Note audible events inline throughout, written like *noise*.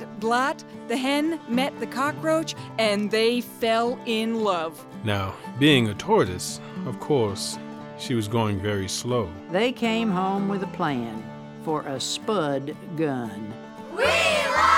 met Blatte, the hen met the cockroach, and they fell in love. Now, being a tortoise, of course, she was going very slow. They came home with a plan for a spud gun. We love stories!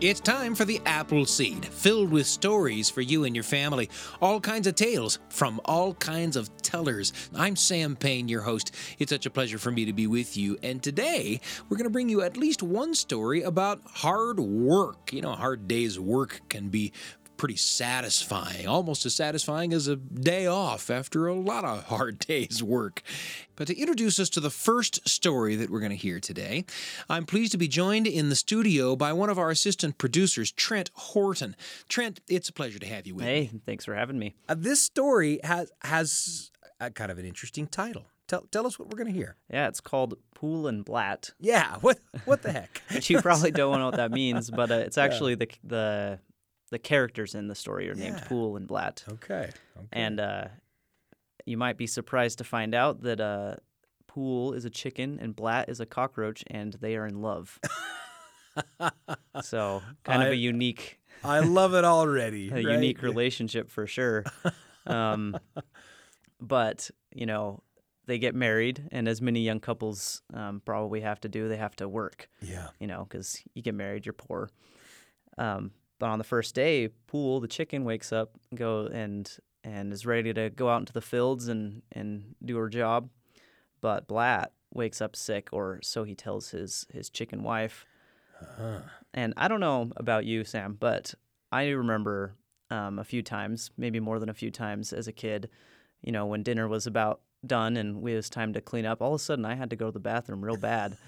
It's time for the Apple Seed, filled with stories for you and your family. All kinds of tales from all kinds of tellers. I'm Sam Payne, your host. It's such a pleasure for me to be with you. And today, we're going to bring you at least one story about hard work. You know, a hard day's work can be pretty satisfying, almost as satisfying as a day off after a lot of hard *laughs* days' work. But to introduce us to the first story that we're going to hear today, I'm pleased to be joined in the studio by one of our assistant producers, Trent Horton. Trent, it's a pleasure to have you with Hey, me. thanks for having me. Uh, this story has has a kind of an interesting title. Tell, tell us what we're going to hear. Yeah, it's called Poule and Blatte. Yeah, what what the heck? Which *laughs* you probably don't know what that *laughs* means, but uh, it's actually the the the characters in the story are named Yeah. Poule and Blatte. Okay. okay. And uh, you might be surprised to find out that uh, Poule is a chicken and Blatte is a cockroach, and they are in love. *laughs* so, kind of I- a unique, I love it already. *laughs* a right? unique relationship for sure. Um, but you know, they get married, and as many young couples um, probably have to do, they have to work. Yeah. You know, because you get married, you're poor. Um, but on the first day, Poule, the chicken, wakes up, and go and and is ready to go out into the fields and and do her job. But Blatte wakes up sick, or so he tells his his chicken wife. And I don't know about you, Sam, but I remember um, a few times, maybe more than a few times as a kid, you know, when dinner was about done and it was time to clean up, all of a sudden I had to go to the bathroom real bad. *laughs*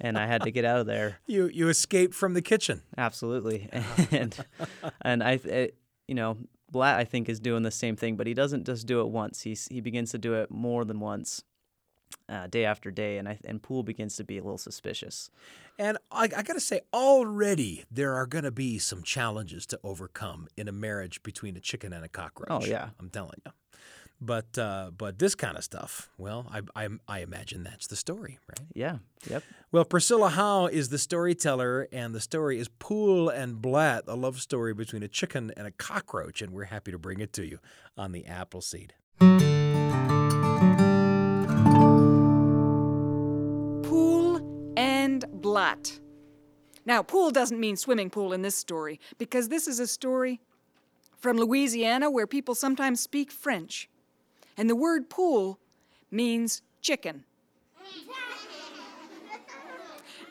and I had to get out of there. *laughs* You you escaped from the kitchen. Absolutely. *laughs* and and I, it, you know, Blatte I think is doing the same thing, but he doesn't just do it once. He's he begins to do it more than once, uh, day after day, and I and Poule begins to be a little suspicious. And I, I got to say, already there are going to be some challenges to overcome in a marriage between a chicken and a cockroach. Oh, yeah. I'm telling you. But uh, but this kind of stuff, well, I, I I imagine that's the story, right? Yeah. Yep. Well, Priscilla Howe is the storyteller, and the story is Poule and Blatte, a love story between a chicken and a cockroach, and we're happy to bring it to you on the Appleseed. Poule and Blatte. Now, poule doesn't mean swimming pool in this story, because this is a story from Louisiana where people sometimes speak French. And the word poule means chicken.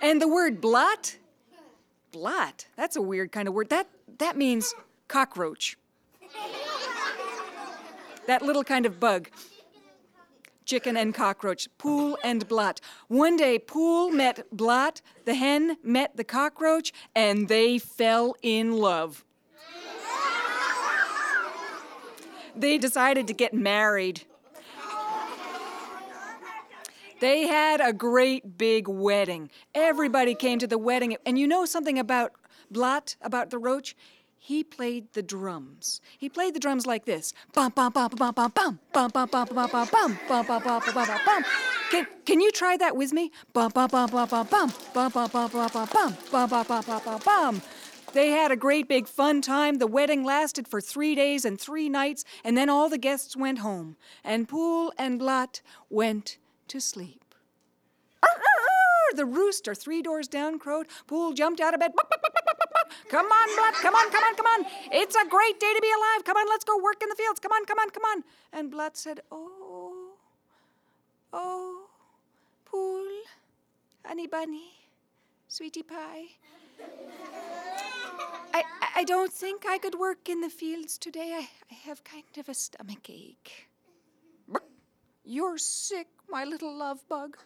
And the word blatte, blatte, that's a weird kind of word. That, that means cockroach. that little kind of bug chicken and cockroach, Poule and Blatte. One day, Poule met Blatte, the hen met the cockroach, and they fell in love. They decided to get married. They had a great big wedding. Everybody came to the wedding. And you know something about Blatte, about the roach? He played the drums. He played the drums like this. Bum bum bum bum bum bum bum bum bum bum bum bum bum bum bum bum bum bum. Can can you try that with me? Bum bum bum bum bum bum bum bum bum bum bum bum bum bum bum bum bum bum. They had a great big fun time. The wedding lasted for three days and three nights, and then all the guests went home, and Poule and Blatte went to sleep. The rooster three doors down crowed. Poule jumped out of bed. Come on, Blatte. Come on, come on, come on. It's a great day to be alive. Come on, let's go work in the fields. Come on, come on, come on. And Blatte said, Oh, oh, Poule, honey bunny, sweetie pie. I, I- don't think I could work in the fields today. I, I have kind of a stomach ache. You're sick, my little love bug.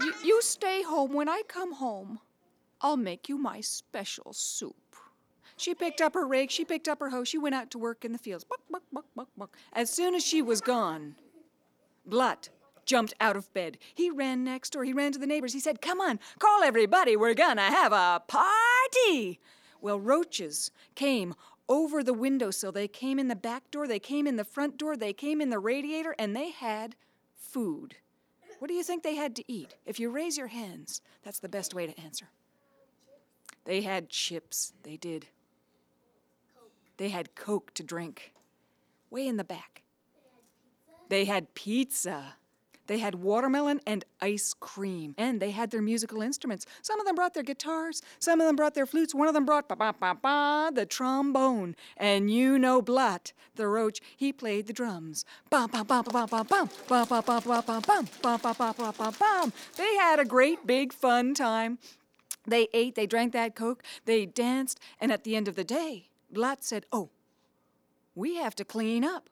You, you stay home. When I come home, I'll make you my special soup. She picked up her rake, she picked up her hoe, she went out to work in the fields. As soon as she was gone, Blatte jumped out of bed. He ran next door, he ran to the neighbors. He said, Come on, call everybody, we're gonna have a party. Well, roaches came over the windowsill. They came in the back door, they came in the front door, they came in the radiator, and they had food. What do you think they had to eat? If you raise your hands, that's the best way to answer. They had chips. They did. They had Coke to drink. Way in the back. They had pizza. They had watermelon and ice cream. And they had their musical instruments. Some of them brought their guitars. Some of them brought their flutes. One of them brought ba ba ba ba the trombone. And you know Blatte, the roach, he played the drums. Bum bum bum bum bum bum bum bum bum bum bum bum bum bum bum bum bum bum. They had a great big fun time. They ate, they drank that Coke, they danced, and at the end of the day, Blatte said, Oh, we have to clean up.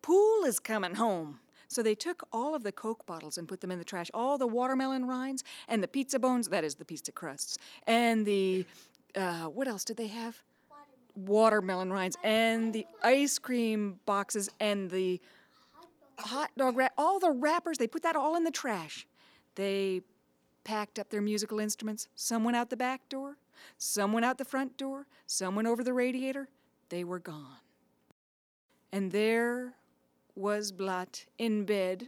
Poule is coming home. So they took all of the Coke bottles and put them in the trash, all the watermelon rinds and the pizza bones, that is the pizza crusts, and the, uh, what else did they have? Watermelon rinds, and the ice cream boxes, and the hot dog wrap, all the wrappers, they put that all in the trash. They packed up their musical instruments. Some went out the back door, some went out the front door, some went over the radiator. They were gone. And there was Blatte in bed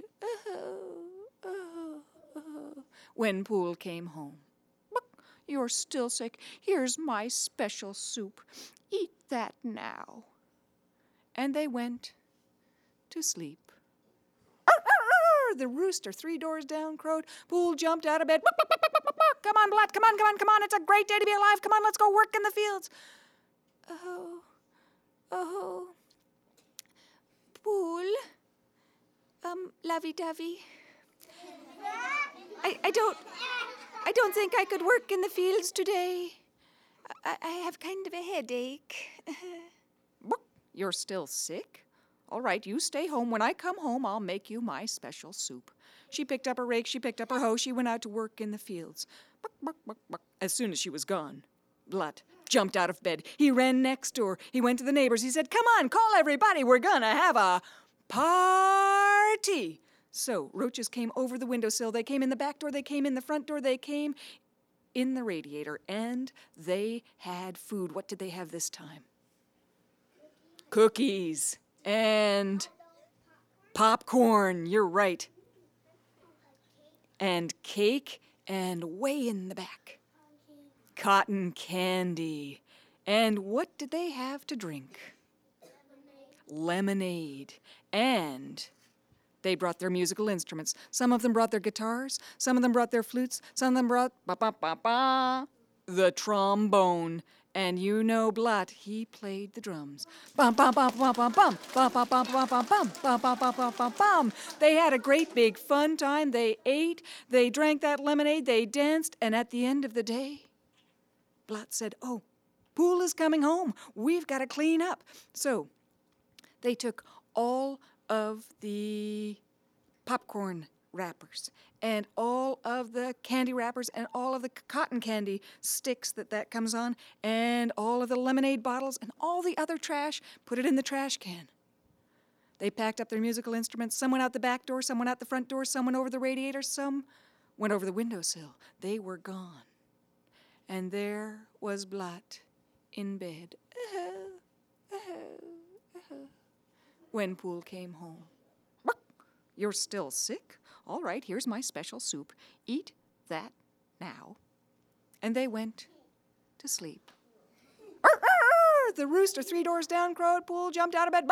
when Poule came home. You're still sick. Here's my special soup. Eat that now. And they went to sleep. The rooster three doors down crowed. Poule jumped out of bed. Come on, Blatte. Come on, come on, come on. It's a great day to be alive. Come on, let's go work in the fields. Oh, oh. Poule. Um, lovey dovey. I, I don't. I don't think I could work in the fields today. I, I have kind of a headache. *laughs* You're still sick? All right, you stay home. When I come home, I'll make you my special soup. She picked up her rake, she picked up her hoe, she went out to work in the fields. As soon as she was gone, Blatte jumped out of bed. He ran next door. He went to the neighbors. He said, Come on, call everybody. We're gonna have a party. So roaches came over the windowsill. They came in the back door. They came in the front door. They came in the radiator. And they had food. What did they have this time? Cookies and popcorn. You're right. And cake, and way in the back, cotton candy. And what did they have to drink? Lemonade. And they brought their musical instruments. Some of them brought their guitars, some of them brought their flutes, some of them brought ba ba ba ba the trombone. And you know Blatte, he played the drums. Bum bum bum bum bum bum bum bum bum bum bum bum bum bum bum bum bum bum. They had a great big fun time. They ate, they drank that lemonade, they danced, and at the end of the day, Blatte said, "Oh, Poule is coming home. We've got to clean up." So they took all of the popcorn wrappers and all of the candy wrappers and all of the cotton candy sticks that that comes on and all of the lemonade bottles and all the other trash put it in the trash can they packed up their musical instruments someone out the back door someone out the front door someone over the radiator some went over the windowsill they were gone and there was Blatte in bed when Poule came home you're still sick? All right, here's my special soup. Eat that now. And they went to sleep. *laughs* The rooster three doors down crowed, Poule jumped out of bed.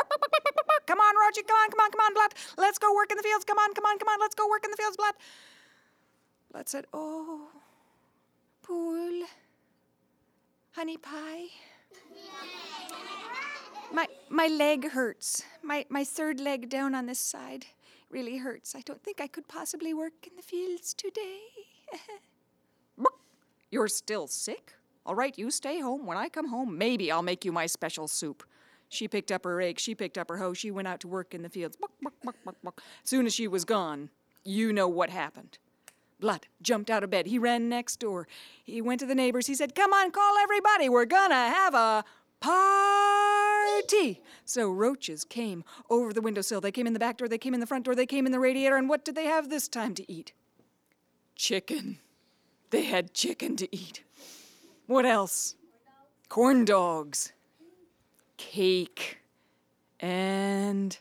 Come on, Roger, come on, come on, come on, Blatte. Let's go work in the fields. Come on, come on, come on, let's go work in the fields, Blatte. Blatte said, Oh, Poule, honey pie. My, my leg hurts. My, my third leg down on this side really hurts. I don't think I could possibly work in the fields today. *laughs* You're still sick? All right, you stay home. When I come home, maybe I'll make you my special soup. She picked up her rake, she picked up her hoe, she went out to work in the fields. Soon as she was gone, you know what happened. Blatte jumped out of bed. He ran next door. He went to the neighbors. He said, Come on, call everybody. We're gonna have a party. So roaches came over the windowsill. They came in the back door, they came in the front door, they came in the radiator, and what did they have this time to eat? Chicken. They had chicken to eat. What else? Corn dogs, cake, and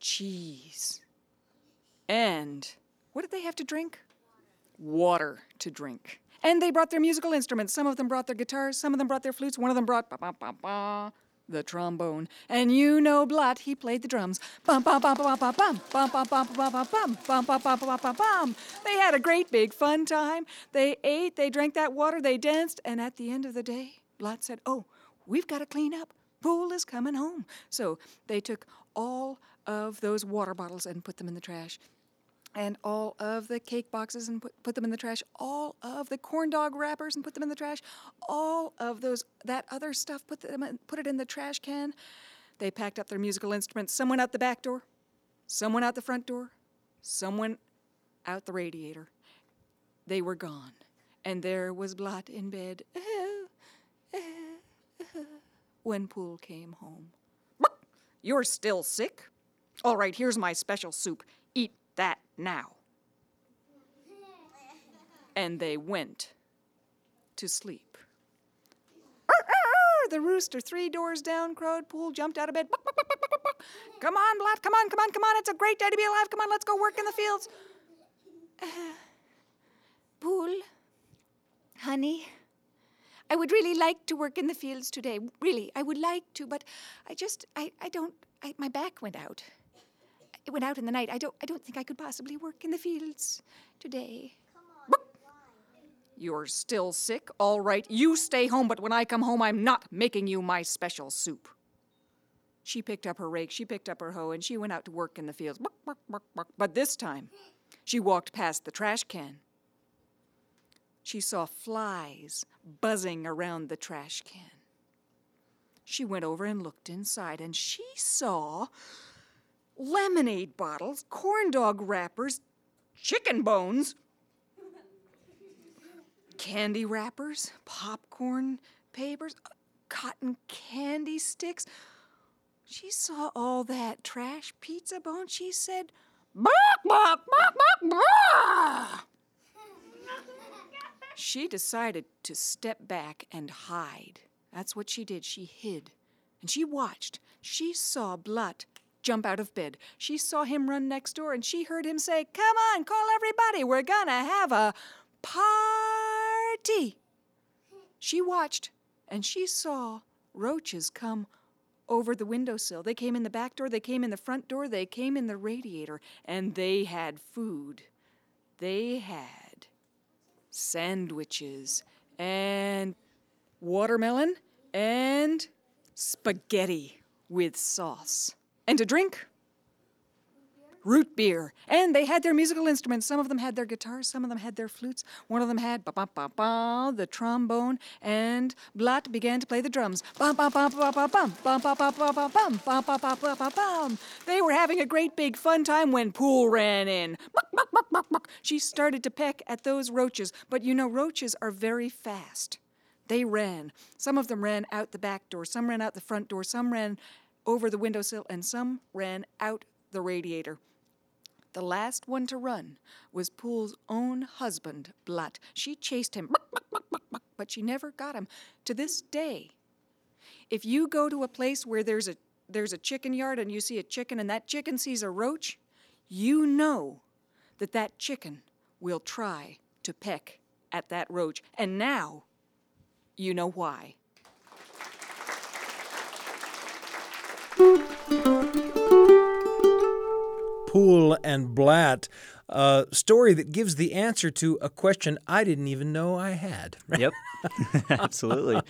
cheese, and what did they have to drink? Water to drink. And they brought their musical instruments. Some of them brought their guitars, some of them brought their flutes, one of them brought ba ba ba ba the trombone. And you know Blatte, he played the drums. Bum bum bum bum bum bum bum bum bum bum bum bum bum bum bum bum bum bum. They had a great big fun time. They ate, they drank that water, they danced, and at the end of the day, Blatte said, "Oh, we've got to clean up. Poule is coming home." So they took all of those water bottles and put them in the trash and all of the cake boxes and put, put them in the trash, all of the corn dog wrappers and put them in the trash, all of those that other stuff, put them in, put it in the trash can. They packed up their musical instruments. Someone out the back door, someone out the front door, someone out the radiator. They were gone, and there was Blatte in bed *laughs* when Poule came home. You're still sick? All right, here's my special soup. Eat that now. And they went to sleep. *laughs* The rooster, three doors down, crowed. Poule jumped out of bed. *laughs* Come on, Blatte, come on, come on, come on. It's a great day to be alive. Come on, let's go work in the fields. Uh, *sighs* Poule, honey, I would really like to work in the fields today. Really, I would like to, but I just, I, I don't, I, my back went out it went out in the night. I don't I don't think I could possibly work in the fields today. You're still sick? All right, you stay home, but when I come home, I'm not making you my special soup. She picked up her rake, she picked up her hoe, and she went out to work in the fields. But this time, she walked past the trash can. She saw flies buzzing around the trash can. She went over and looked inside, and she saw lemonade bottles, corn dog wrappers, chicken bones, candy wrappers, popcorn papers, uh, cotton candy sticks. She saw all that trash pizza bone. She said, bark, bark, bark, bark. She decided to step back and hide. That's what she did. She hid. And she watched. She saw Blatte jump out of bed. She saw him run next door and she heard him say, Come on, call everybody. We're gonna have a party. She watched and she saw roaches come over the windowsill. They came in the back door, they came in the front door, they came in the radiator, and they had food. They had sandwiches and watermelon and spaghetti with sauce. And to drink, root beer. And they had their musical instruments. Some of them had their guitars, some of them had their flutes. One of them had ba ba ba ba the trombone, and Blatte began to play the drums. Bum bum bum bum bum bum bum bum bum bum bum bum bum bum bum bum bum bum. They were having a great big fun time when Poule ran in. She started to peck at those roaches, but you know roaches are very fast. They ran. Some of them ran out the back door, some ran out the front door, some ran over the windowsill, and some ran out the radiator. The last one to run was Poule's own husband, Blatte. She chased him, but she never got him. To this day, if you go to a place where there's a there's a chicken yard and you see a chicken and that chicken sees a roach, you know that that chicken will try to peck at that roach. And now you know why. Poule and Blatte a story that gives the answer to a question I didn't even know I had. *laughs* Yep. *laughs* Absolutely.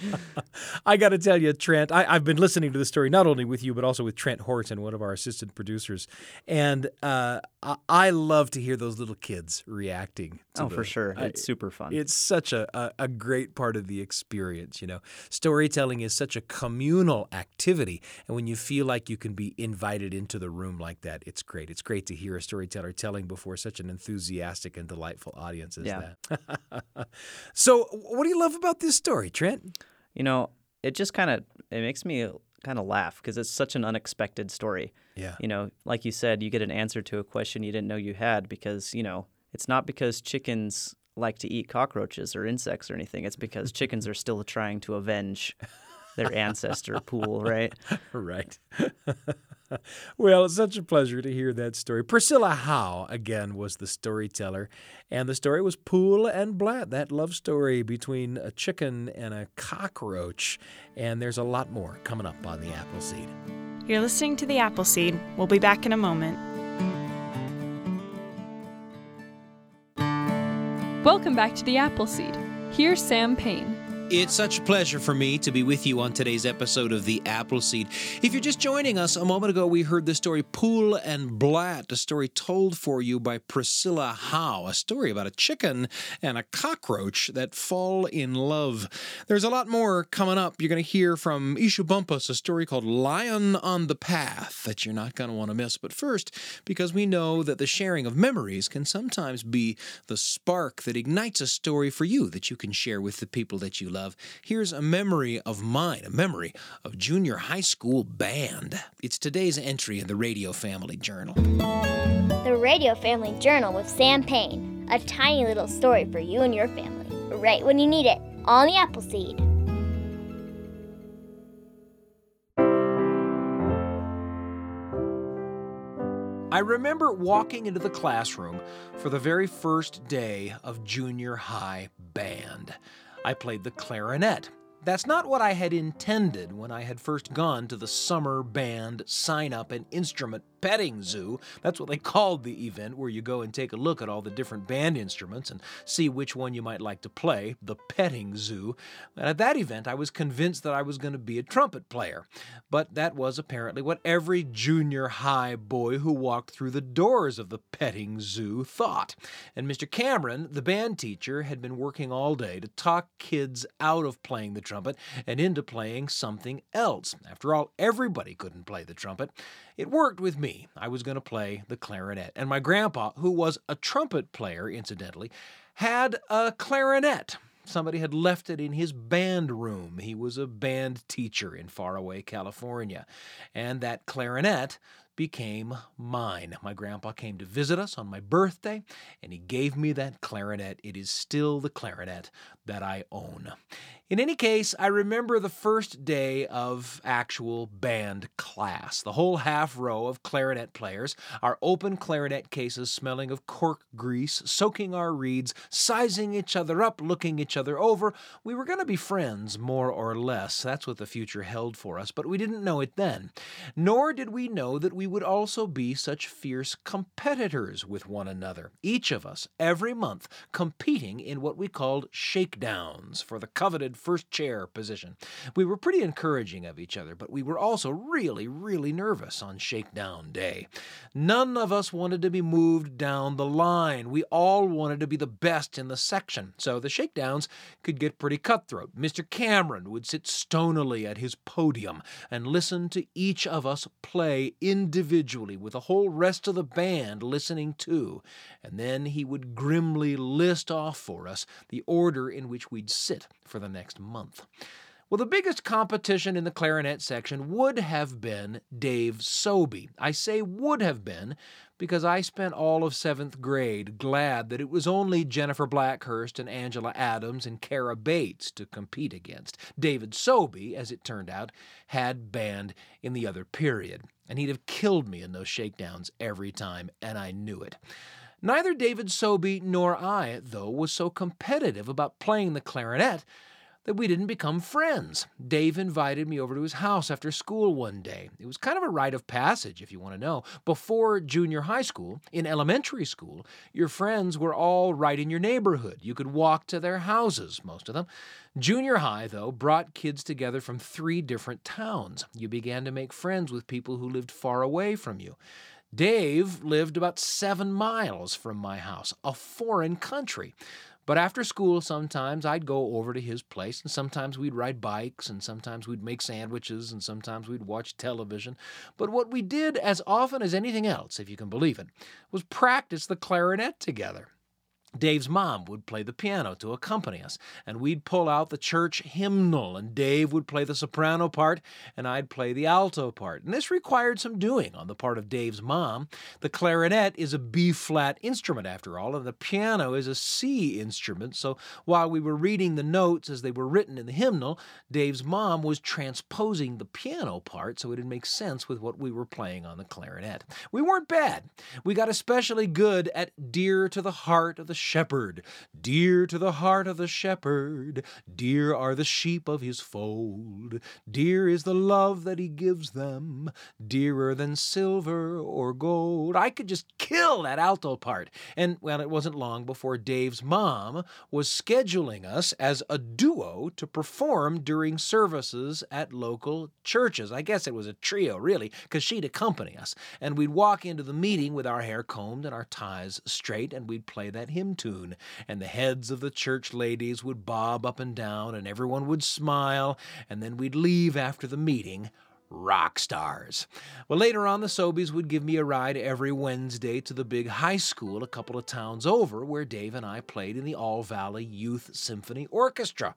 I got to tell you, Trent, I, have been listening to the story not only with you, but also with Trent Horton, one of our assistant producers. And uh, I, I, love to hear those little kids reacting. oh, the, for sure. It's super fun. It's such a, a, a, great part of the experience. You know, storytelling is such a communal activity. And when you feel like you can be invited into the room like that, it's great. It's great to hear a storyteller telling before such an enthusiastic and delightful audience as yeah. that. *laughs* so, what do you love about this story, Trent? You know, it just kind of it makes me kind of laugh because it's such an unexpected story. Yeah. You know, like you said, you get an answer to a question you didn't know you had because, you know, it's not because chickens like to eat cockroaches or insects or anything. It's because chickens are still trying to avenge their ancestor Poule, right? *laughs* Right. *laughs* *laughs* well, it's such a pleasure to hear that story. Priscilla Howe, again, was the storyteller. And the story was Poule and Blatte, that love story between a chicken and a cockroach. And there's a lot more coming up on the Appleseed. You're listening to The Appleseed. We'll be back in a moment. Welcome back to The Appleseed. Here's Sam Payne. It's such a pleasure for me to be with you on today's episode of The Appleseed. If you're just joining us, a moment ago we heard the story Poule and Blatte, a story told for you by Priscilla Howe, a story about a chicken and a cockroach that fall in love. There's a lot more coming up. You're going to hear from Eshu Bumpus, a story called Lion on the Path that you're not going to want to miss. But first, because we know that the sharing of memories can sometimes be the spark that ignites a story for you that you can share with the people that you love love, here's a memory of mine, a memory of junior high school band. It's today's entry in the Radio Family Journal. The Radio Family Journal with Sam Payne, a tiny little story for you and your family, right when you need it, on the Appleseed. I remember walking into the classroom for the very first day of junior high band. I played the clarinet. That's not what I had intended when I had first gone to the summer band sign up and instrument petting zoo. That's what they called the event, where you go and take a look at all the different band instruments and see which one you might like to play, the petting zoo. And at that event, I was convinced that I was going to be a trumpet player. But that was apparently what every junior high boy who walked through the doors of the petting zoo thought. And Mr. Cameron, the band teacher, had been working all day to talk kids out of playing the trumpet and into playing something else. After all, everybody couldn't play the trumpet. It worked with me. I was going to play the clarinet. And my grandpa, who was a trumpet player, incidentally, had a clarinet. Somebody had left it in his band room. He was a band teacher in faraway California. And that clarinet became mine. My grandpa came to visit us on my birthday, and he gave me that clarinet. It is still the clarinet that I own. In any case, I remember the first day of actual band class. The whole half row of clarinet players, our open clarinet cases smelling of cork grease, soaking our reeds, sizing each other up, looking each other over. We were going to be friends, more or less. That's what the future held for us, but we didn't know it then. Nor did we know that we would also be such fierce competitors with one another. Each of us, every month, competing in what we called shakedowns for the coveted first chair position. We were pretty encouraging of each other, but we were also really, really nervous on shakedown day. None of us wanted to be moved down the line. We all wanted to be the best in the section, so the shakedowns could get pretty cutthroat. Mr. Cameron would sit stonily at his podium and listen to each of us play individually with the whole rest of the band listening too, and then he would grimly list off for us the order in which we'd sit for the next month. Well, the biggest competition in the clarinet section would have been Dave Sobey. I say would have been because I spent all of seventh grade glad that it was only Jennifer Blackhurst and Angela Adams and Kara Bates to compete against. David Sobey, as it turned out, had band in the other period, and he'd have killed me in those shakedowns every time, and I knew it. Neither David Sobey nor I, though, was so competitive about playing the clarinet that we didn't become friends. Dave invited me over to his house after school one day. It was kind of a rite of passage, if you want to know. Before junior high school, in elementary school, your friends were all right in your neighborhood. You could walk to their houses, most of them. Junior high, though, brought kids together from three different towns. You began to make friends with people who lived far away from you. Dave lived about seven miles from my house, a foreign country. But after school, sometimes I'd go over to his place, and sometimes we'd ride bikes, and sometimes we'd make sandwiches, and sometimes we'd watch television. But what we did as often as anything else, if you can believe it, was practice the clarinet together. Dave's mom would play the piano to accompany us, and we'd pull out the church hymnal, and Dave would play the soprano part, and I'd play the alto part. And this required some doing on the part of Dave's mom. The clarinet is a B flat instrument, after all, and the piano is a C instrument, so while we were reading the notes as they were written in the hymnal, Dave's mom was transposing the piano part so it'd make sense with what we were playing on the clarinet. We weren't bad. We got especially good at Dear to the Heart of the shepherd, dear to the heart of the shepherd, dear are the sheep of his fold, dear is the love that he gives them, dearer than silver or gold. I could just kill that alto part. And, well, it wasn't long before Dave's mom was scheduling us as a duo to perform during services at local churches. I guess it was a trio, really, because she'd accompany us. And we'd walk into the meeting with our hair combed and our ties straight, and we'd play that hymn tune, and the heads of the church ladies would bob up and down, and everyone would smile, and then we'd leave after the meeting rock stars. Well, later on, the Sobeys would give me a ride every Wednesday to the big high school a couple of towns over, where Dave and I played in the All Valley Youth Symphony Orchestra.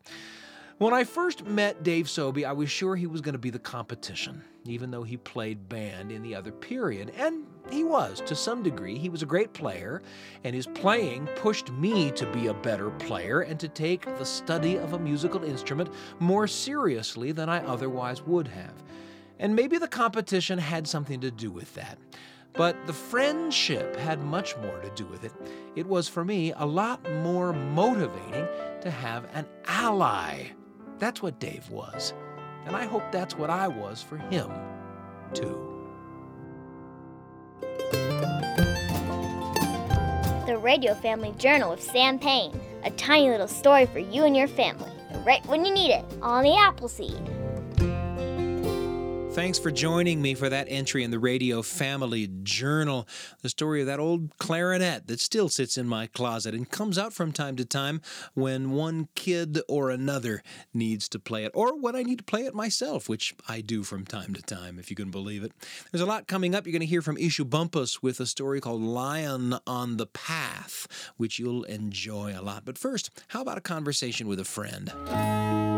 When I first met Dave Sobey, I was sure he was going to be the competition, even though he played band in the other period. And he was, to some degree. He was a great player, and his playing pushed me to be a better player and to take the study of a musical instrument more seriously than I otherwise would have. And maybe the competition had something to do with that. But the friendship had much more to do with it. It was, for me, a lot more motivating to have an ally that's what Dave was. And I hope that's what I was for him, too. Radio Family Journal with Sam Payne. A tiny little story for you and your family, right when you need it, on the Appleseed. Thanks for joining me for that entry in the Radio Family Journal. The story of that old clarinet that still sits in my closet and comes out from time to time when one kid or another needs to play it, or when I need to play it myself, which I do from time to time, if you can believe it. There's a lot coming up. You're going to hear from Eshu Bumpus with a story called Lion on the Path, which you'll enjoy a lot. But first, how about a conversation with a friend?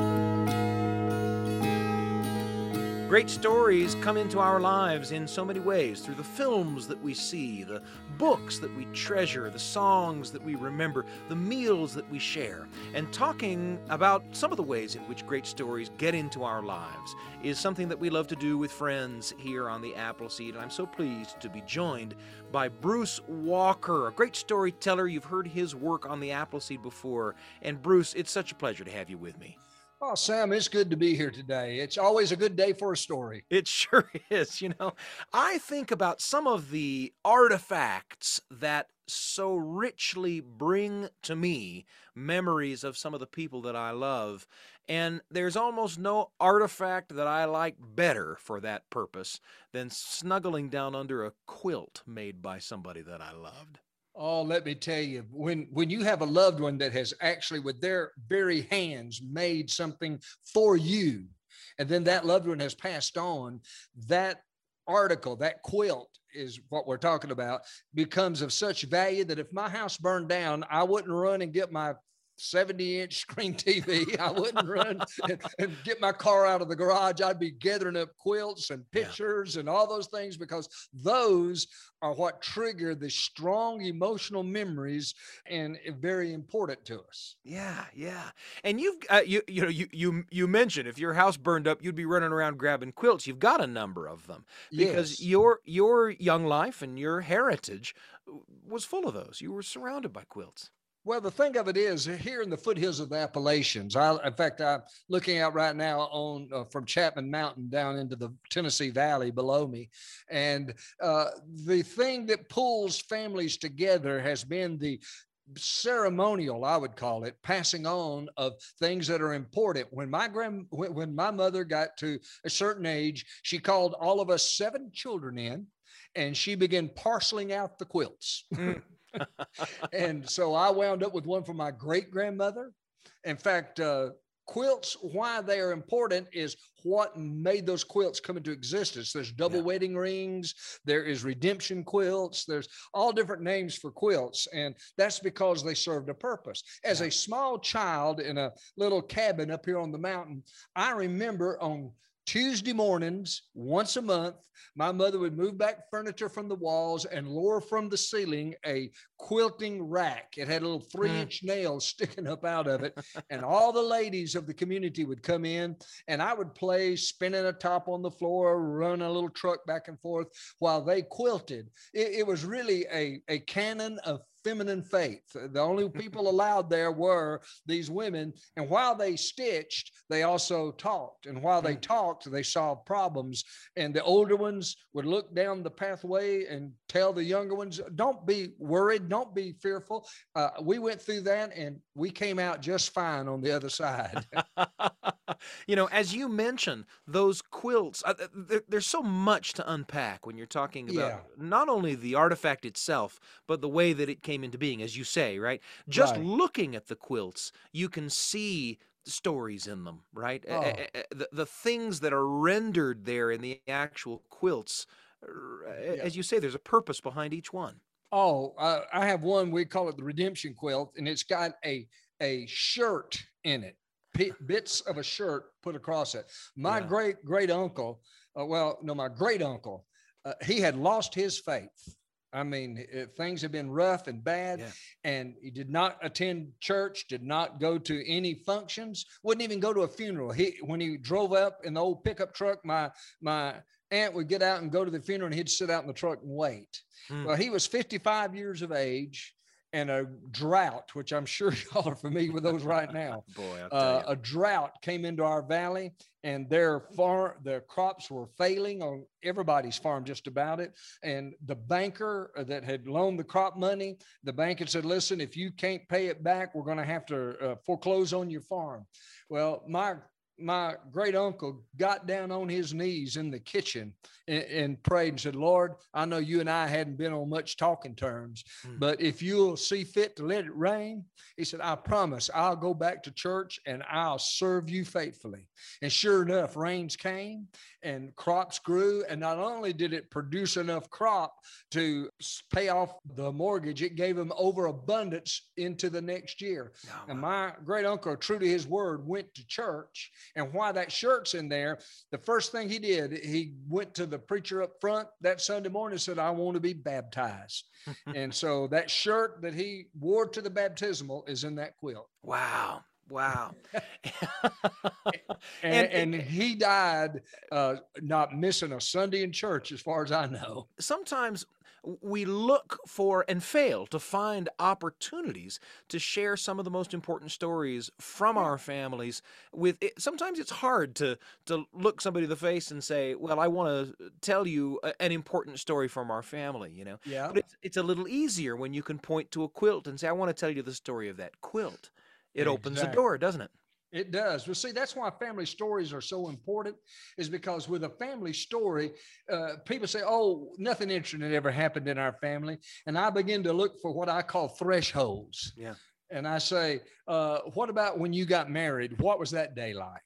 Great stories come into our lives in so many ways through the films that we see, the books that we treasure, the songs that we remember, the meals that we share. And talking about some of the ways in which great stories get into our lives is something that we love to do with friends here on the Appleseed. And I'm so pleased to be joined by Bruce Walker, a great storyteller. You've heard his work on the Appleseed before. And Bruce, it's such a pleasure to have you with me. Oh, Sam, it's good to be here today. It's always a good day for a story. It *laughs* sure is. You know, I think about some of the artifacts that so richly bring to me memories of some of the people that I love. And there's almost no artifact that I like better for that purpose than snuggling down under a quilt made by somebody that I loved. Oh, let me tell you, when when you have a loved one that has actually with their very hands made something for you, and then that loved one has passed on, that article, that quilt is what we're talking about, becomes of such value that if my house burned down, I wouldn't run and get my 70 inch screen TV. I wouldn't run and, and, get my car out of the garage. I'd be gathering up quilts and pictures yeah. and all those things because those are what trigger the strong emotional memories and very important to us. Yeah, yeah. And you've uh, you you know you you you mentioned if your house burned up, you'd be running around grabbing quilts. You've got a number of them because yes. your your young life and your heritage was full of those. You were surrounded by quilts. Well, the thing of it is, here in the foothills of the Appalachians, I, in fact, I'm looking out right now on uh, from Chapman Mountain down into the Tennessee Valley below me, and uh, the thing that pulls families together has been the ceremonial i would call it passing on of things that are important. When my grand when, my mother got to a certain age she called all of us seven children in and she began parceling out the quilts. Mm and so I wound up with one for my great grandmother. In fact, uh, quilts, why they are important is what made those quilts come into existence. There's double yeah. wedding rings, there is redemption quilts, there's all different names for quilts, and that's because they served a purpose. As yeah. a small child in a little cabin up here on the mountain, I remember on Tuesday mornings, once a month, my mother would move back furniture from the walls and lower from the ceiling a quilting rack. It had a little three hmm. inch nails *laughs* sticking up out of it. *laughs* and all the ladies of the community would come in, and I would play spinning a top on the floor, run a little truck back and forth while they quilted. It, it was really a, a canon of feminine faith. The only *laughs* people allowed there were these women. And while they stitched, they also talked. And while they hmm. talked, they solved problems. And the older ones would look down the pathway and tell the younger ones, don't be worried, don't be fearful. Uh, we went through that and we came out just fine on the other side. *laughs* you know, as you mentioned, those quilts, uh, there, there's so much to unpack when you're talking about yeah. not only the artifact itself, but the way that it came into being, as you say, right? Just right. looking at the quilts, you can see stories in them, right? Oh. The, the things that are rendered there in the actual quilts, yeah. as you say, there's a purpose behind each one. Oh, uh, I have one. We call it the redemption quilt, and it's got a a shirt in it *laughs* bits of a shirt put across it. My yeah. great great uncle, uh, well, no, my great uncle, uh, he had lost his faith. I mean, it, things have been rough and bad, yeah. and he did not attend church, did not go to any functions, wouldn't even go to a funeral. He, when he drove up in the old pickup truck, my my aunt would get out and go to the funeral, and he'd sit out in the truck and wait. Hmm. Well, he was 55 years of age and a drought, which I'm sure *laughs* y'all are familiar with those right now. *laughs* Boy, uh, a drought came into our valley, and their farm, their crops were failing on everybody's farm, just about it. And the banker that had loaned the crop money, the bank had said, "Listen, if you can't pay it back, we're going to have to uh, foreclose on your farm." Well, my my great uncle got down on his knees in the kitchen and, and, prayed and said, Lord, I know you and I hadn't been on much talking terms, mm. but if you'll see fit to let it rain, he said, I promise I'll go back to church and I'll serve you faithfully. And sure enough, rains came and crops grew. And not only did it produce enough crop to pay off the mortgage, it gave him overabundance into the next year. Oh, and my great uncle, true to his word, went to church. And why that shirt's in there, the first thing he did, he went to the preacher up front that Sunday morning and said, I want to be baptized. *laughs* and so that shirt that he wore to the baptismal is in that quilt. Wow. Wow. *laughs* and, and, and, he died uh, not missing a Sunday in church, as far as I know. Sometimes we look for and fail to find opportunities to share some of the most important stories from our families with it, sometimes it's hard to to look somebody in the face and say well i want to uh, tell you a, an important story from our family you know yeah but it's, it's a little easier when you can point to a quilt and say i want to tell you the story of that quilt it exactly. opens the door, doesn't it? It does. Well, see, that's why family stories are so important, is because with a family story, uh, people say, oh, nothing interesting ever happened in our family. And I begin to look for what I call thresholds. Yeah. And I say, uh, what about when you got married? What was that day like?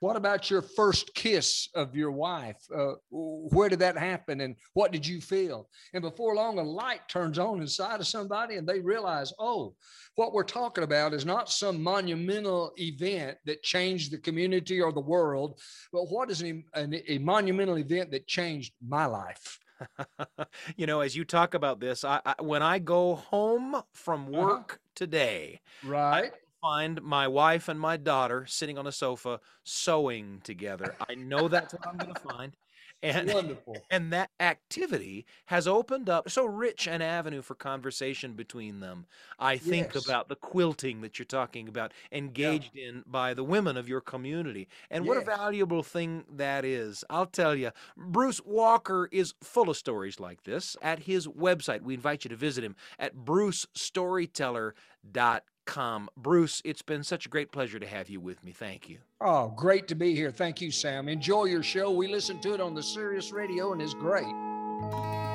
What about your first kiss of your wife? Uh, where did that happen and what did you feel? And before long, a light turns on inside of somebody and they realize, oh, what we're talking about is not some monumental event that changed the community or the world, but what is an, an, a monumental event that changed my life? *laughs* you know, as you talk about this, I, I, when I go home from uh-huh. work uh-huh. today, right, find my wife and my daughter sitting on a sofa sewing together. I know that's what I'm going to find. And, Wonderful. And that activity has opened up so rich an avenue for conversation between them. I think yes. about the quilting that you're talking about, engaged yeah. in by the women of your community. And yes. what a valuable thing that is. I'll tell you, Bruce Walker is full of stories like this at his website. We invite you to visit him at brucestoryteller.com Bruce, it's been such a great pleasure to have you with me. Thank you. Oh, great to be here. Thank you, Sam. Enjoy your show. We listen to it on the Sirius Radio and it's great.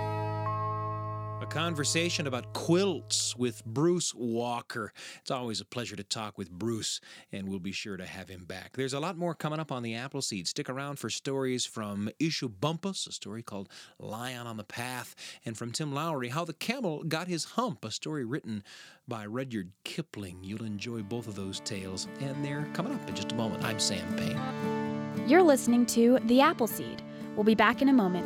Conversation about quilts with Bruce Walker. It's always a pleasure to talk with Bruce, and we'll be sure to have him back. There's a lot more coming up on the Appleseed. Stick around for stories from Eshu Bumpus, a story called Lion on the Path, and from Tim Lowry, How the Camel Got His Hump, a story written by Rudyard Kipling. You'll enjoy both of those tales, and they're coming up in just a moment. I'm Sam Payne. You're listening to The Appleseed. We'll be back in a moment.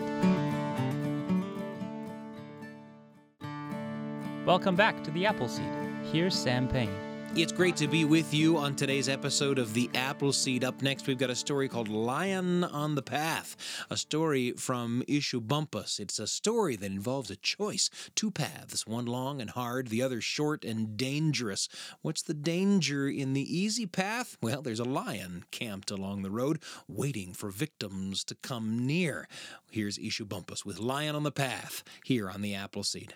Welcome back to the Appleseed. Here's Sam Payne. It's great to be with you on today's episode of The Appleseed. Up next, we've got a story called Lion on the Path, a story from Eshu Bumpus. It's a story that involves a choice two paths, one long and hard, the other short and dangerous. What's the danger in the easy path? Well, there's a lion camped along the road, waiting for victims to come near. Here's Eshu Bumpus with Lion on the Path here on The Appleseed.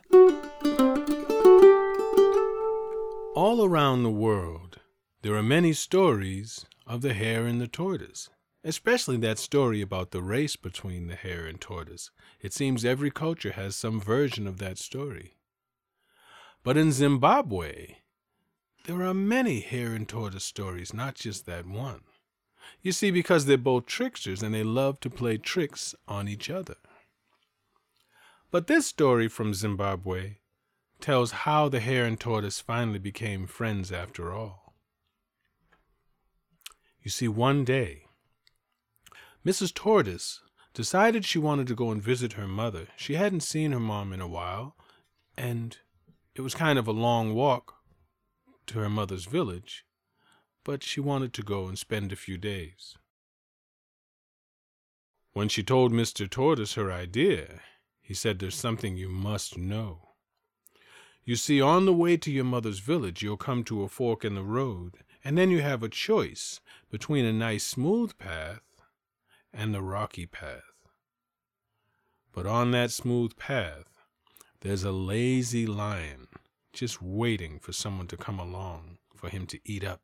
All around the world, there are many stories of the hare and the tortoise, especially that story about the race between the hare and tortoise. It seems every culture has some version of that story. But in Zimbabwe, there are many hare and tortoise stories, not just that one. You see, because they're both tricksters and they love to play tricks on each other. But this story from Zimbabwe tells how the hare and tortoise finally became friends after all. You see, one day, Mrs. Tortoise decided she wanted to go and visit her mother. She hadn't seen her mom in a while, and it was kind of a long walk to her mother's village, but she wanted to go and spend a few days. When she told Mr. Tortoise her idea, he said, There's something you must know. You see, on the way to your mother's village, you'll come to a fork in the road, and then you have a choice between a nice smooth path and the rocky path. But on that smooth path, there's a lazy lion just waiting for someone to come along for him to eat up.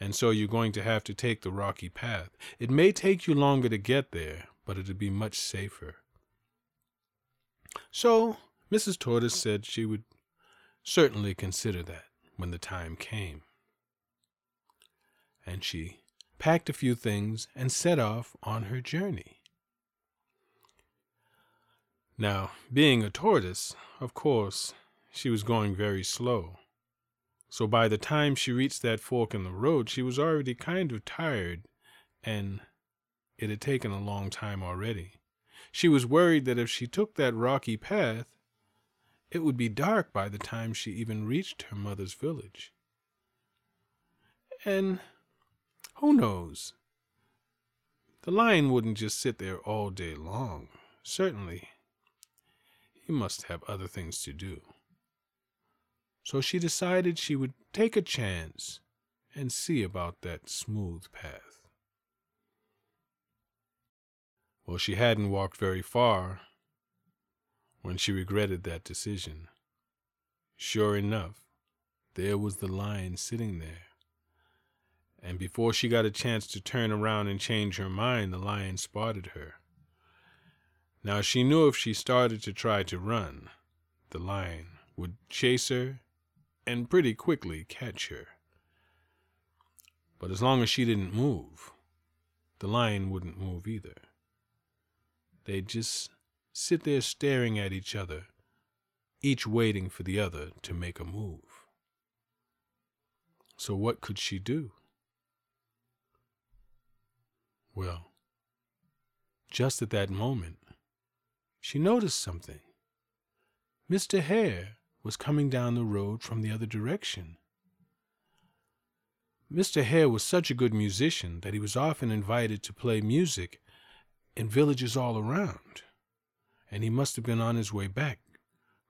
And so you're going to have to take the rocky path. It may take you longer to get there, but it'll be much safer. So Mrs. Tortoise said she would certainly consider that when the time came. And she packed a few things and set off on her journey. Now, being a tortoise, of course, she was going very slow. So by the time she reached that fork in the road, she was already kind of tired, and it had taken a long time already. She was worried that if she took that rocky path, it would be dark by the time she even reached her mother's village. And who knows? The lion wouldn't just sit there all day long. Certainly, he must have other things to do. So she decided she would take a chance and see about that smooth path. Well, she hadn't walked very far when she regretted that decision. Sure enough, there was the lion sitting there. And before she got a chance to turn around and change her mind, the lion spotted her. Now she knew if she started to try to run, the lion would chase her and pretty quickly catch her. But as long as she didn't move, the lion wouldn't move either. They'd just sit there staring at each other, each waiting for the other to make a move. So, what could she do? Well, just at that moment, she noticed something. Mr. Hare was coming down the road from the other direction. Mr. Hare was such a good musician that he was often invited to play music in villages all around and he must have been on his way back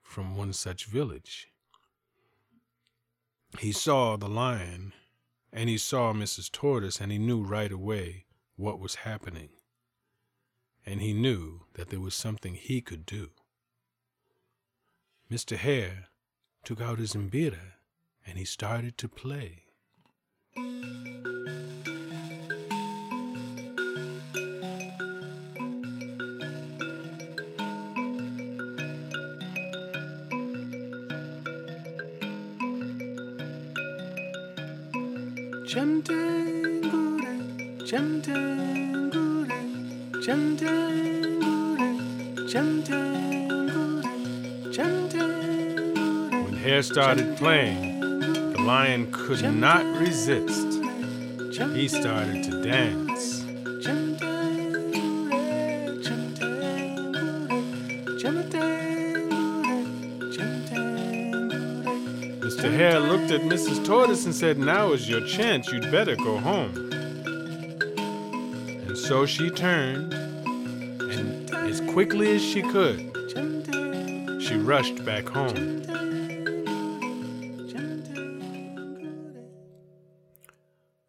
from one such village. He saw the lion, and he saw Mrs. Tortoise, and he knew right away what was happening. And he knew that there was something he could do. Mr. Hare took out his mbira and he started to play. When Hare started playing, the lion could not resist. He started to dance. Hare looked at Mrs. Tortoise and said, Now is your chance. You'd better go home. And so she turned, and as quickly as she could, she rushed back home.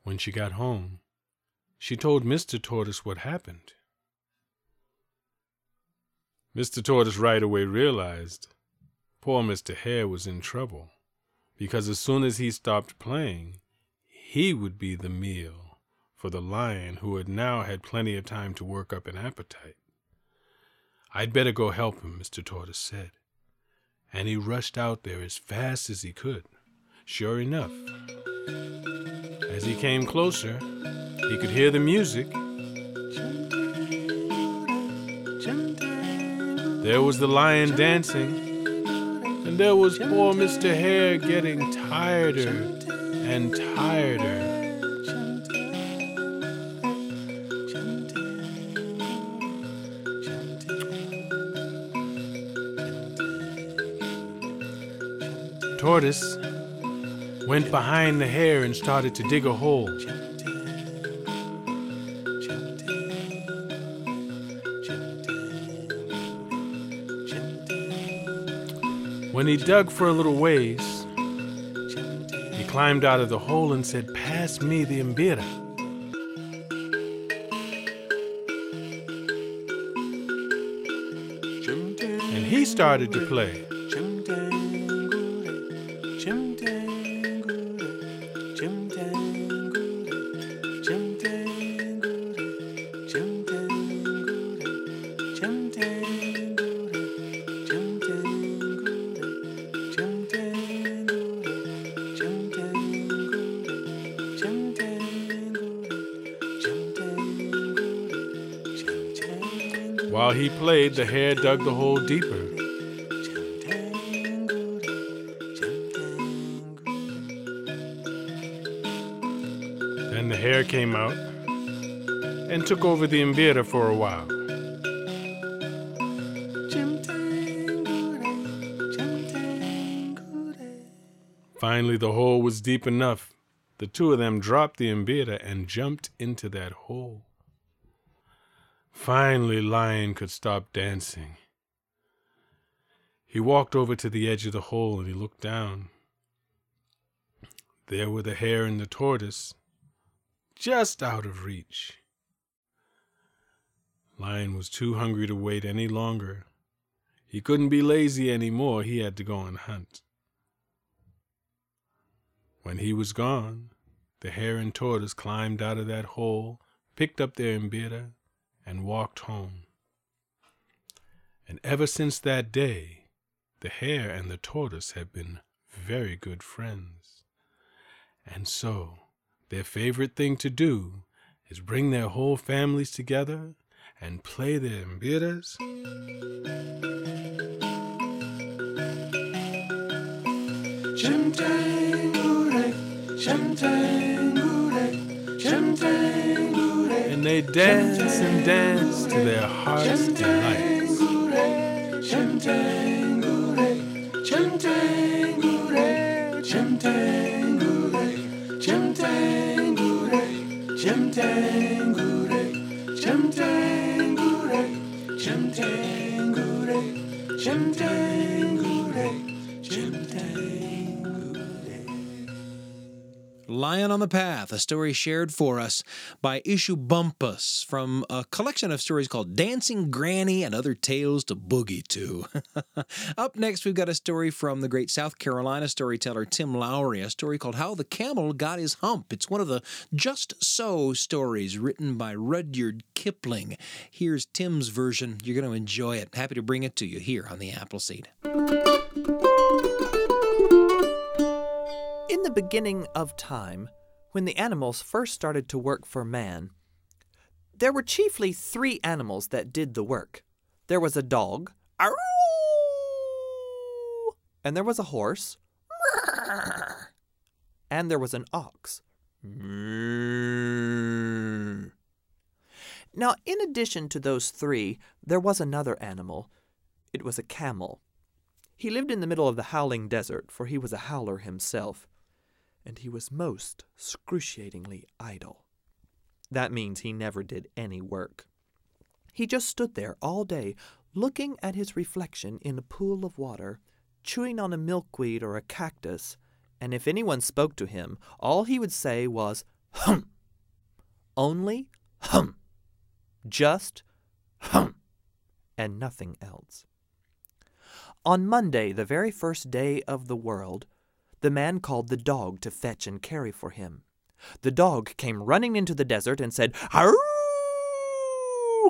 When she got home, she told Mr. Tortoise what happened. Mr. Tortoise right away realized poor Mr. Hare was in trouble because as soon as he stopped playing, he would be the meal for the lion who had now had plenty of time to work up an appetite. I'd better go help him, Mr. Tortoise said, and he rushed out there as fast as he could. Sure enough, as he came closer, he could hear the music. There was the lion dancing, and there was poor Mr. Hare getting tireder and tireder. Tortoise went behind the hare and started to dig a hole. When he dug for a little ways, he climbed out of the hole and said, Pass me the imbira. And he started to play. Played, the hare dug the hole deeper. Then the hare came out and took over the imbira for a while. Finally, the hole was deep enough. The two of them dropped the imbira and jumped into that hole. Finally, Lion could stop dancing. He walked over to the edge of the hole and he looked down. There were the hare and the tortoise, just out of reach. Lion was too hungry to wait any longer. He couldn't be lazy any more. He had to go and hunt. When he was gone, the hare and tortoise climbed out of that hole, picked up their imbira, and walked home. And ever since that day, the hare and the tortoise have been very good friends. And so, their favorite thing to do is bring their whole families together and play their imbiras. They dance and dance to their heart's delight. Lion on the Path, a story shared for us by Eshu Bumpus from a collection of stories called Dancing Granny and Other Tales to Boogie To. *laughs* Up next, we've got a story from the great South Carolina storyteller Tim Lowry, a story called How the Camel Got His Hump. It's one of the Just So stories written by Rudyard Kipling. Here's Tim's version. You're going to enjoy it. Happy to bring it to you here on the Appleseed. Beginning of time, When the animals first started to work for man, there were chiefly three animals that did the work. There was a dog, and there was a horse, and there was an ox. Now, in addition to those three, there was another animal. It was a camel. He lived in the middle of the howling desert, for he was a howler himself, and he was most excruciatingly idle. That means he never did any work. He just stood there all day, looking at his reflection in a pool of water, chewing on a milkweed or a cactus, and if anyone spoke to him, all he would say was, hum. Only hum. Just hum. And nothing else. On Monday, the very first day of the world, the man called the dog to fetch and carry for him. The dog came running into the desert and said, Arroo!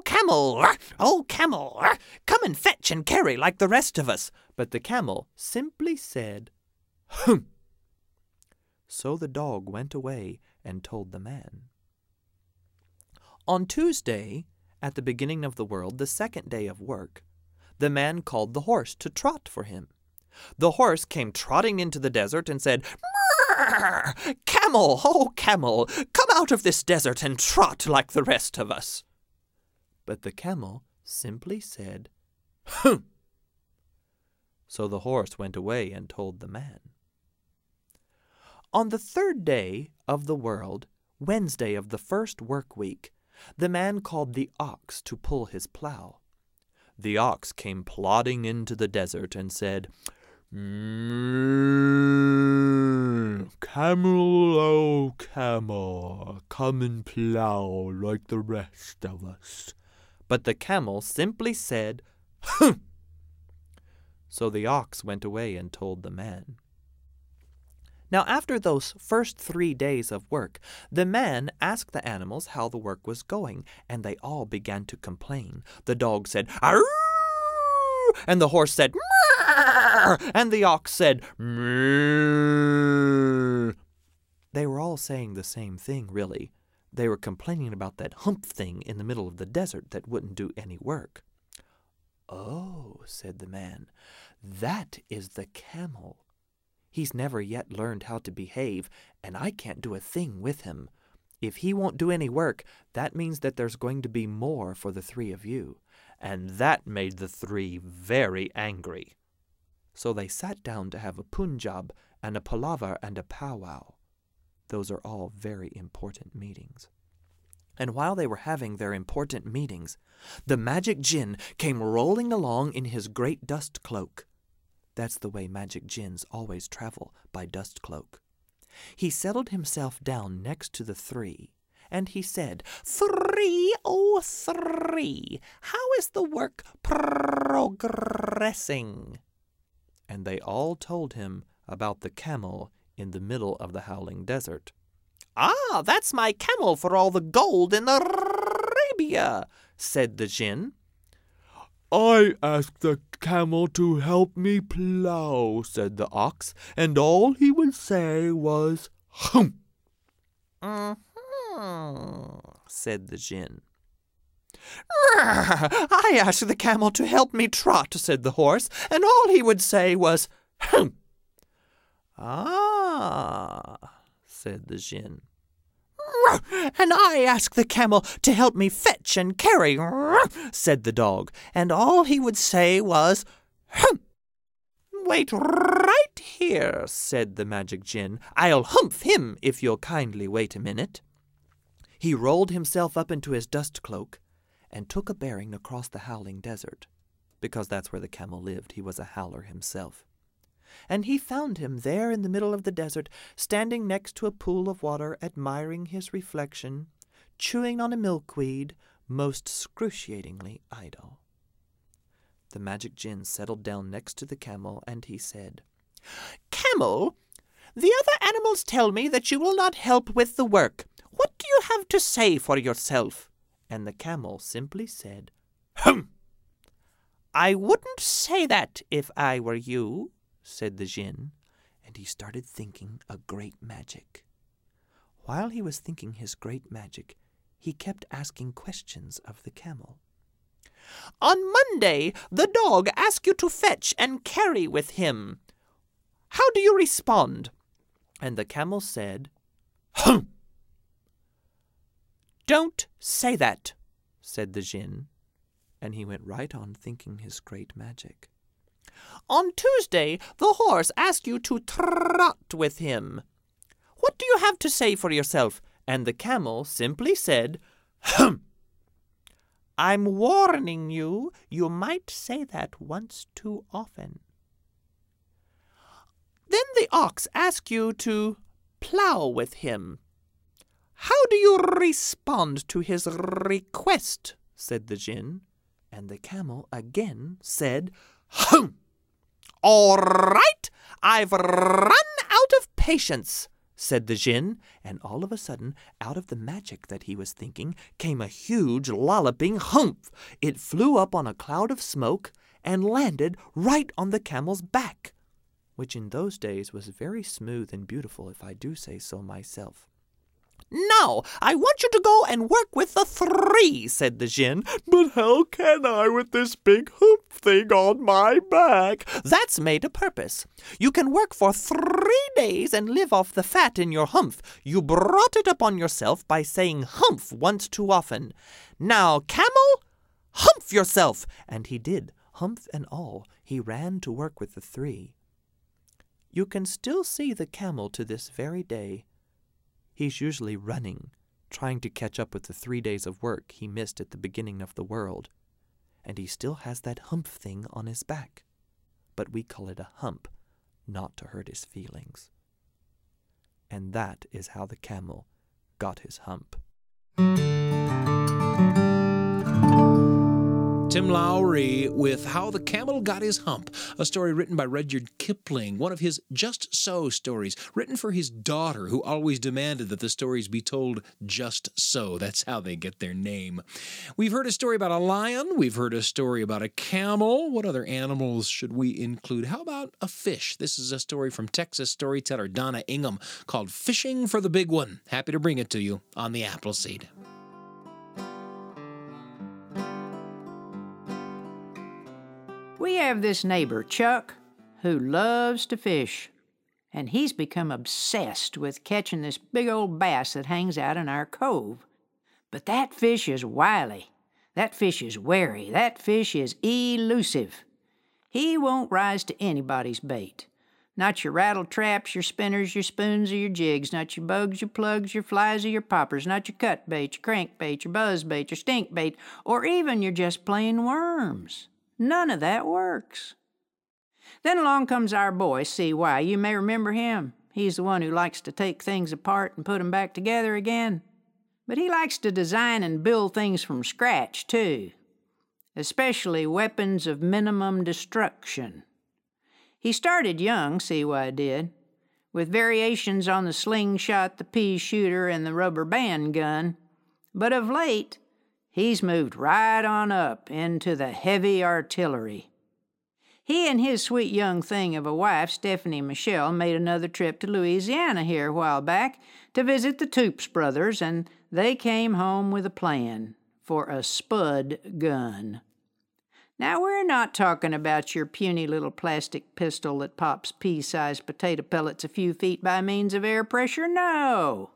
Camel! Oh, camel! Come and fetch and carry like the rest of us. But the camel simply said, Hum! So the dog went away and told the man. On Tuesday, at the beginning of the world, the second day of work, the man called the horse to trot for him. The horse came trotting into the desert and said, Camel, oh camel, come out of this desert and trot like the rest of us. But the camel simply said, Hum. So the horse went away and told the man. On the third day of the world, Wednesday of the first work week, the man called the ox to pull his plough. The ox came plodding into the desert and said, mm, Camel, oh camel, come and plough like the rest of us. But the camel simply said, Humph! So the ox went away and told the man. Now, after those first three days of work, the man asked the animals how the work was going, and they all began to complain. The dog said, Arroo! And the horse said! And the ox said, Mrrr! They were all saying the same thing, really. They were complaining about that hump thing in the middle of the desert that wouldn't do any work. Oh, said the man, that is the camel. He's never yet learned how to behave, and I can't do a thing with him. If he won't do any work, that means that there's going to be more for the three of you. And that made the three very angry. So they sat down to have a punjab and a palaver and a powwow. Those are all very important meetings. And while they were having their important meetings, the magic jinn came rolling along in his great dust cloak. That's the way magic jinns always travel, by dust cloak. He settled himself down next to the three, and he said, Three, oh three, how is the work progressing? And they all told him about the camel in the middle of the howling desert. Ah, that's my camel for all the gold in Arabia, said the jinn. I asked the camel to help me plough, said the ox, and all he would say was, hum. Mm-hmm, said the jinn. *laughs* I asked the camel to help me trot, said the horse, and all he would say was, hum. Ah, said the jinn. *laughs* And I asked the camel to help me fetch and carry, *laughs* said the dog, and all he would say was, Humph! Wait right here, said the magic jinn. I'll humph him if you'll kindly wait a minute. He rolled himself up into his dust cloak and took a bearing across the howling desert, because that's where the camel lived. He was a howler himself and he found him there in the middle of the desert, standing next to a pool of water, admiring his reflection, chewing on a milkweed, most excruciatingly idle. The magic jinn settled down next to the camel, and he said, Camel, the other animals tell me that you will not help with the work. What do you have to say for yourself? And the camel simply said, Hum! I wouldn't say that if I were you said the Jinn, and he started thinking a great magic. While he was thinking his great magic, he kept asking questions of the camel. On Monday, the dog asked you to fetch and carry with him. How do you respond? And the camel said, Hum! Don't say that, said the Jinn, and he went right on thinking his great magic. On Tuesday, the horse asked you to trot with him. What do you have to say for yourself? And the camel simply said, Hum! I'm warning you, you might say that once too often. Then the ox asked you to plow with him. How do you respond to his request? said the Jinn, and the camel again said, Hum! All right, I've run out of patience, said the Jinn, and all of a sudden, out of the magic that he was thinking, came a huge lolloping humph. It flew up on a cloud of smoke and landed right on the camel's back, which in those days was very smooth and beautiful, if I do say so myself. Now, I want you to go and work with the three, said the Jinn. But how can I with this big hoop thing on my back? That's made a purpose. You can work for three days and live off the fat in your humph. You brought it upon yourself by saying humph once too often. Now, camel, humph yourself. And he did, humph and all. He ran to work with the three. You can still see the camel to this very day He's usually running, trying to catch up with the three days of work he missed at the beginning of the world. And he still has that hump thing on his back. But we call it a hump, not to hurt his feelings. And that is how the camel got his hump. Tim Lowry with How the Camel Got His Hump, a story written by Rudyard Kipling, one of his Just So stories, written for his daughter, who always demanded that the stories be told just so. That's how they get their name. We've heard a story about a lion, we've heard a story about a camel. What other animals should we include? How about a fish? This is a story from Texas storyteller Donna Ingham called Fishing for the Big One. Happy to bring it to you on the Appleseed. We have this neighbor, Chuck, who loves to fish, and he's become obsessed with catching this big old bass that hangs out in our cove. But that fish is wily. That fish is wary. That fish is elusive. He won't rise to anybody's bait. Not your rattle traps, your spinners, your spoons, or your jigs. Not your bugs, your plugs, your flies, or your poppers. Not your cut bait, your crank bait, your buzz bait, your stink bait, or even your just plain worms. None of that works. Then along comes our boy, C.Y. You may remember him. He's the one who likes to take things apart and put 'em back together again. But he likes to design and build things from scratch, too, especially weapons of minimum destruction. He started young, C.Y. did, with variations on the slingshot, the pea shooter, and the rubber band gun. But of late, he's moved right on up into the heavy artillery. He and his sweet young thing of a wife, Stephanie Michelle, made another trip to Louisiana here a while back to visit the Toops brothers, and they came home with a plan for a spud gun. Now, we're not talking about your puny little plastic pistol that pops pea sized potato pellets a few feet by means of air pressure. No.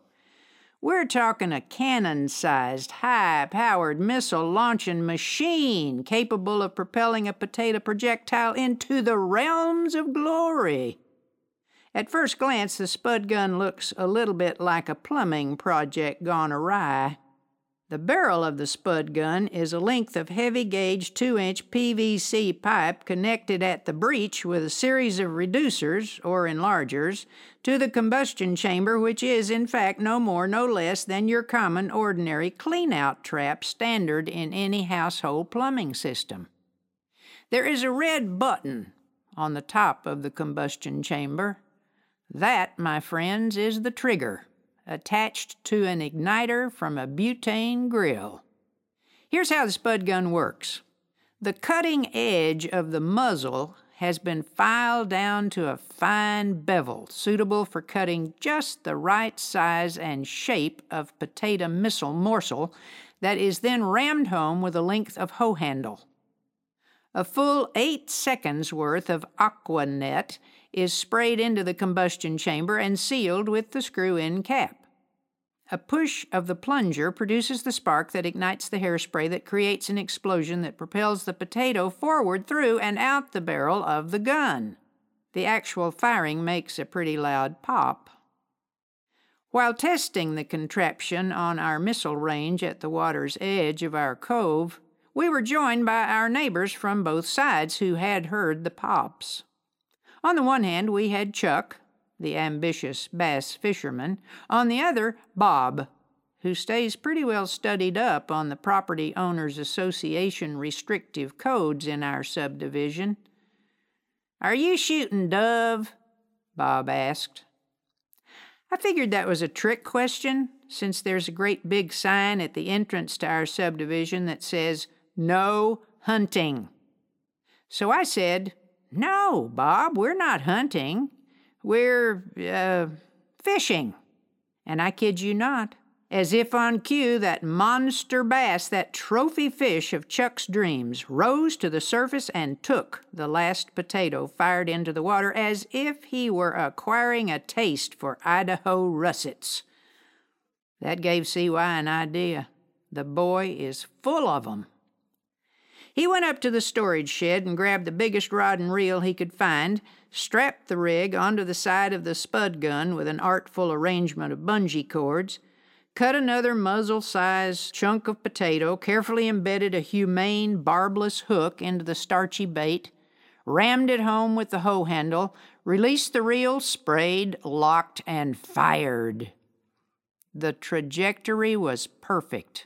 We're talking a cannon sized, high powered missile launching machine capable of propelling a potato projectile into the realms of glory. At first glance, the spud gun looks a little bit like a plumbing project gone awry. The barrel of the spud gun is a length of heavy gauge 2 inch PVC pipe connected at the breech with a series of reducers, or enlargers, to the combustion chamber, which is, in fact, no more, no less than your common, ordinary clean out trap standard in any household plumbing system. There is a red button on the top of the combustion chamber. That, my friends, is the trigger attached to an igniter from a butane grill. Here's how the spud gun works the cutting edge of the muzzle has been filed down to a fine bevel suitable for cutting just the right size and shape of potato missile morsel that is then rammed home with a length of hoe handle. A full eight seconds worth of Aqua Net is sprayed into the combustion chamber and sealed with the screw in cap. A push of the plunger produces the spark that ignites the hairspray that creates an explosion that propels the potato forward through and out the barrel of the gun. The actual firing makes a pretty loud pop. While testing the contraption on our missile range at the water's edge of our cove, we were joined by our neighbors from both sides who had heard the pops. On the one hand, we had Chuck, the ambitious bass fisherman, on the other, Bob, who stays pretty well studied up on the Property Owners Association restrictive codes in our subdivision. Are you shooting dove? Bob asked. I figured that was a trick question, since there's a great big sign at the entrance to our subdivision that says, No hunting. So I said, No, Bob, we're not hunting. We're, uh, fishing. And I kid you not, as if on cue, that monster bass, that trophy fish of Chuck's dreams, rose to the surface and took the last potato fired into the water as if he were acquiring a taste for Idaho russets. That gave CY an idea. The boy is full of 'em. He went up to the storage shed and grabbed the biggest rod and reel he could find, strapped the rig onto the side of the spud gun with an artful arrangement of bungee cords, cut another muzzle sized chunk of potato, carefully embedded a humane, barbless hook into the starchy bait, rammed it home with the hoe handle, released the reel, sprayed, locked, and fired. The trajectory was perfect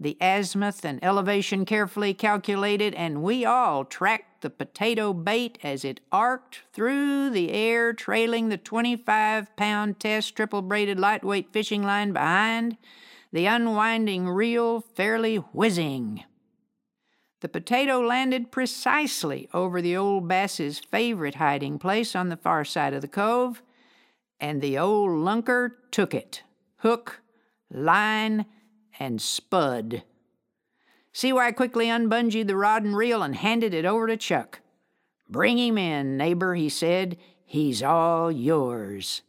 the azimuth and elevation carefully calculated, and we all tracked the potato bait as it arced through the air, trailing the 25 pound test triple braided lightweight fishing line behind, the unwinding reel fairly whizzing. The potato landed precisely over the old bass's favorite hiding place on the far side of the cove, and the old lunker took it hook, line, and spud. CY quickly unbungeed the rod and reel and handed it over to Chuck. Bring him in, neighbor, he said. He's all yours.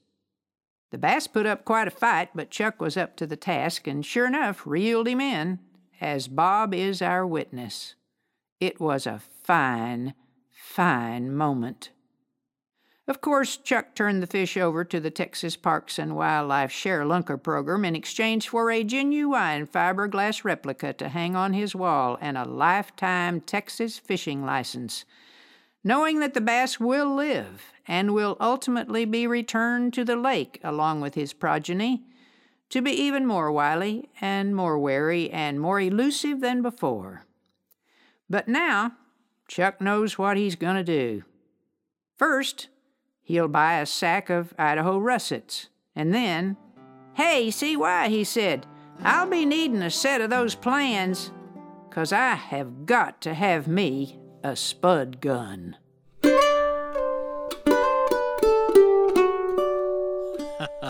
The bass put up quite a fight, but Chuck was up to the task and sure enough reeled him in, as Bob is our witness. It was a fine, fine moment. Of course, Chuck turned the fish over to the Texas Parks and Wildlife ShareLunker program in exchange for a genuine fiberglass replica to hang on his wall and a lifetime Texas fishing license, knowing that the bass will live and will ultimately be returned to the lake along with his progeny to be even more wily and more wary and more elusive than before. But now, Chuck knows what he's going to do. First, he'll buy a sack of Idaho russets. And then, Hey, C.Y., he said, I'll be needing a set of those plans, 'cause I have got to have me a spud gun.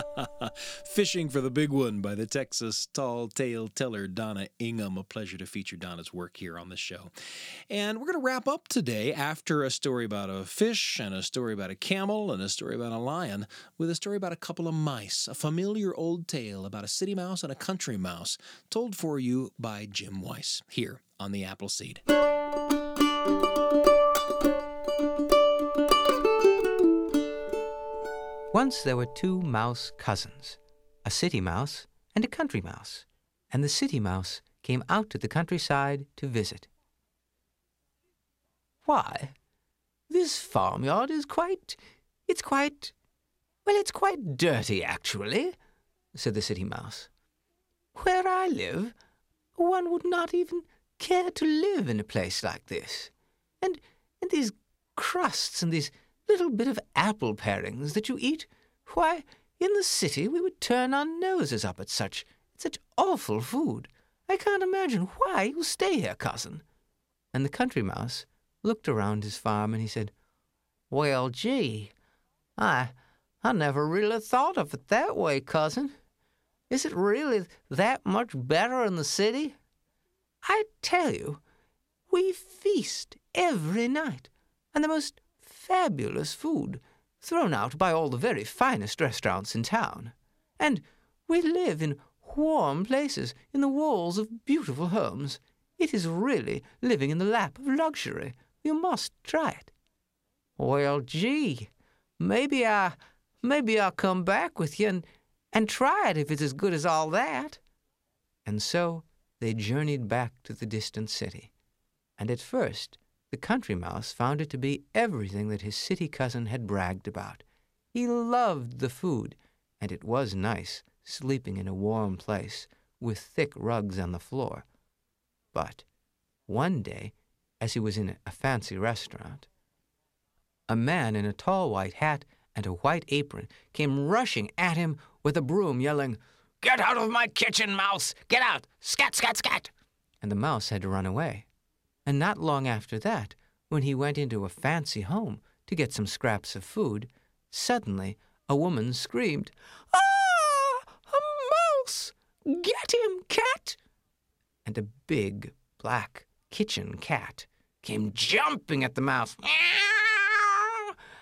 *laughs* Fishing for the Big One by the Texas tall tale teller Donna Ingham. A pleasure to feature Donna's work here on the show. And we're going to wrap up today after a story about a fish and a story about a camel and a story about a lion with a story about a couple of mice, a familiar old tale about a city mouse and a country mouse, told for you by Jim Weiss here on the Appleseed. Once there were two mouse cousins, a city mouse and a country mouse, and the city mouse came out to the countryside to visit. Why, this farmyard is quite. It's quite. Well, it's quite dirty, actually, said the city mouse. Where I live, one would not even care to live in a place like this. And, and these crusts and these little bit of apple parings that you eat, why, in the city we would turn our noses up at such such awful food. I can't imagine why you stay here, cousin. And the country mouse looked around his farm and he said, Well, gee, I, I never really thought of it that way, cousin. Is it really that much better in the city? I tell you, we feast every night, and the most fabulous food thrown out by all the very finest restaurants in town. And we live in warm places in the walls of beautiful homes. It is really living in the lap of luxury. You must try it. Well, gee, maybe I, maybe I'll come back with you and, and try it if it's as good as all that. And so they journeyed back to the distant city. And at first, the country mouse found it to be everything that his city cousin had bragged about. He loved the food, and it was nice sleeping in a warm place with thick rugs on the floor. But one day, as he was in a fancy restaurant, a man in a tall white hat and a white apron came rushing at him with a broom, yelling, Get out of my kitchen, mouse! Get out! Scat, scat, scat! And the mouse had to run away. And not long after that, when he went into a fancy home to get some scraps of food, suddenly a woman screamed, Ah! A mouse! Get him, cat! And a big black kitchen cat came jumping at the mouse.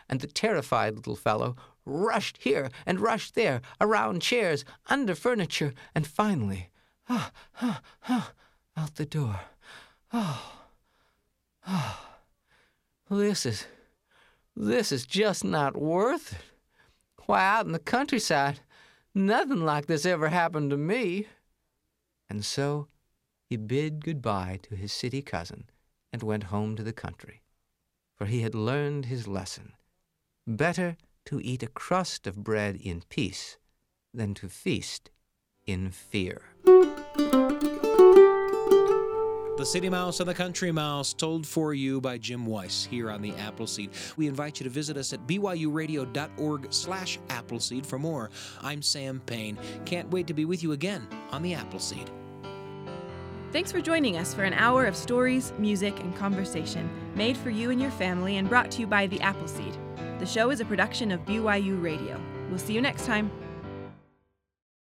And the terrified little fellow rushed here and rushed there, around chairs, under furniture, and finally, ah, ah, ah, out the door. Oh, oh, *sighs* this is, this is just not worth it. Why, out in the countryside, nothing like this ever happened to me. And so he bid goodbye to his city cousin and went home to the country, for he had learned his lesson. Better to eat a crust of bread in peace than to feast in fear. The City Mouse and the Country Mouse, told for you by Jim Weiss here on the Appleseed. We invite you to visit us at byuradio.org slash Appleseed for more. I'm Sam Payne. Can't wait to be with you again on the Appleseed. Thanks for joining us for an hour of stories, music, and conversation made for you and your family and brought to you by the Appleseed. The show is a production of BYU Radio. We'll see you next time.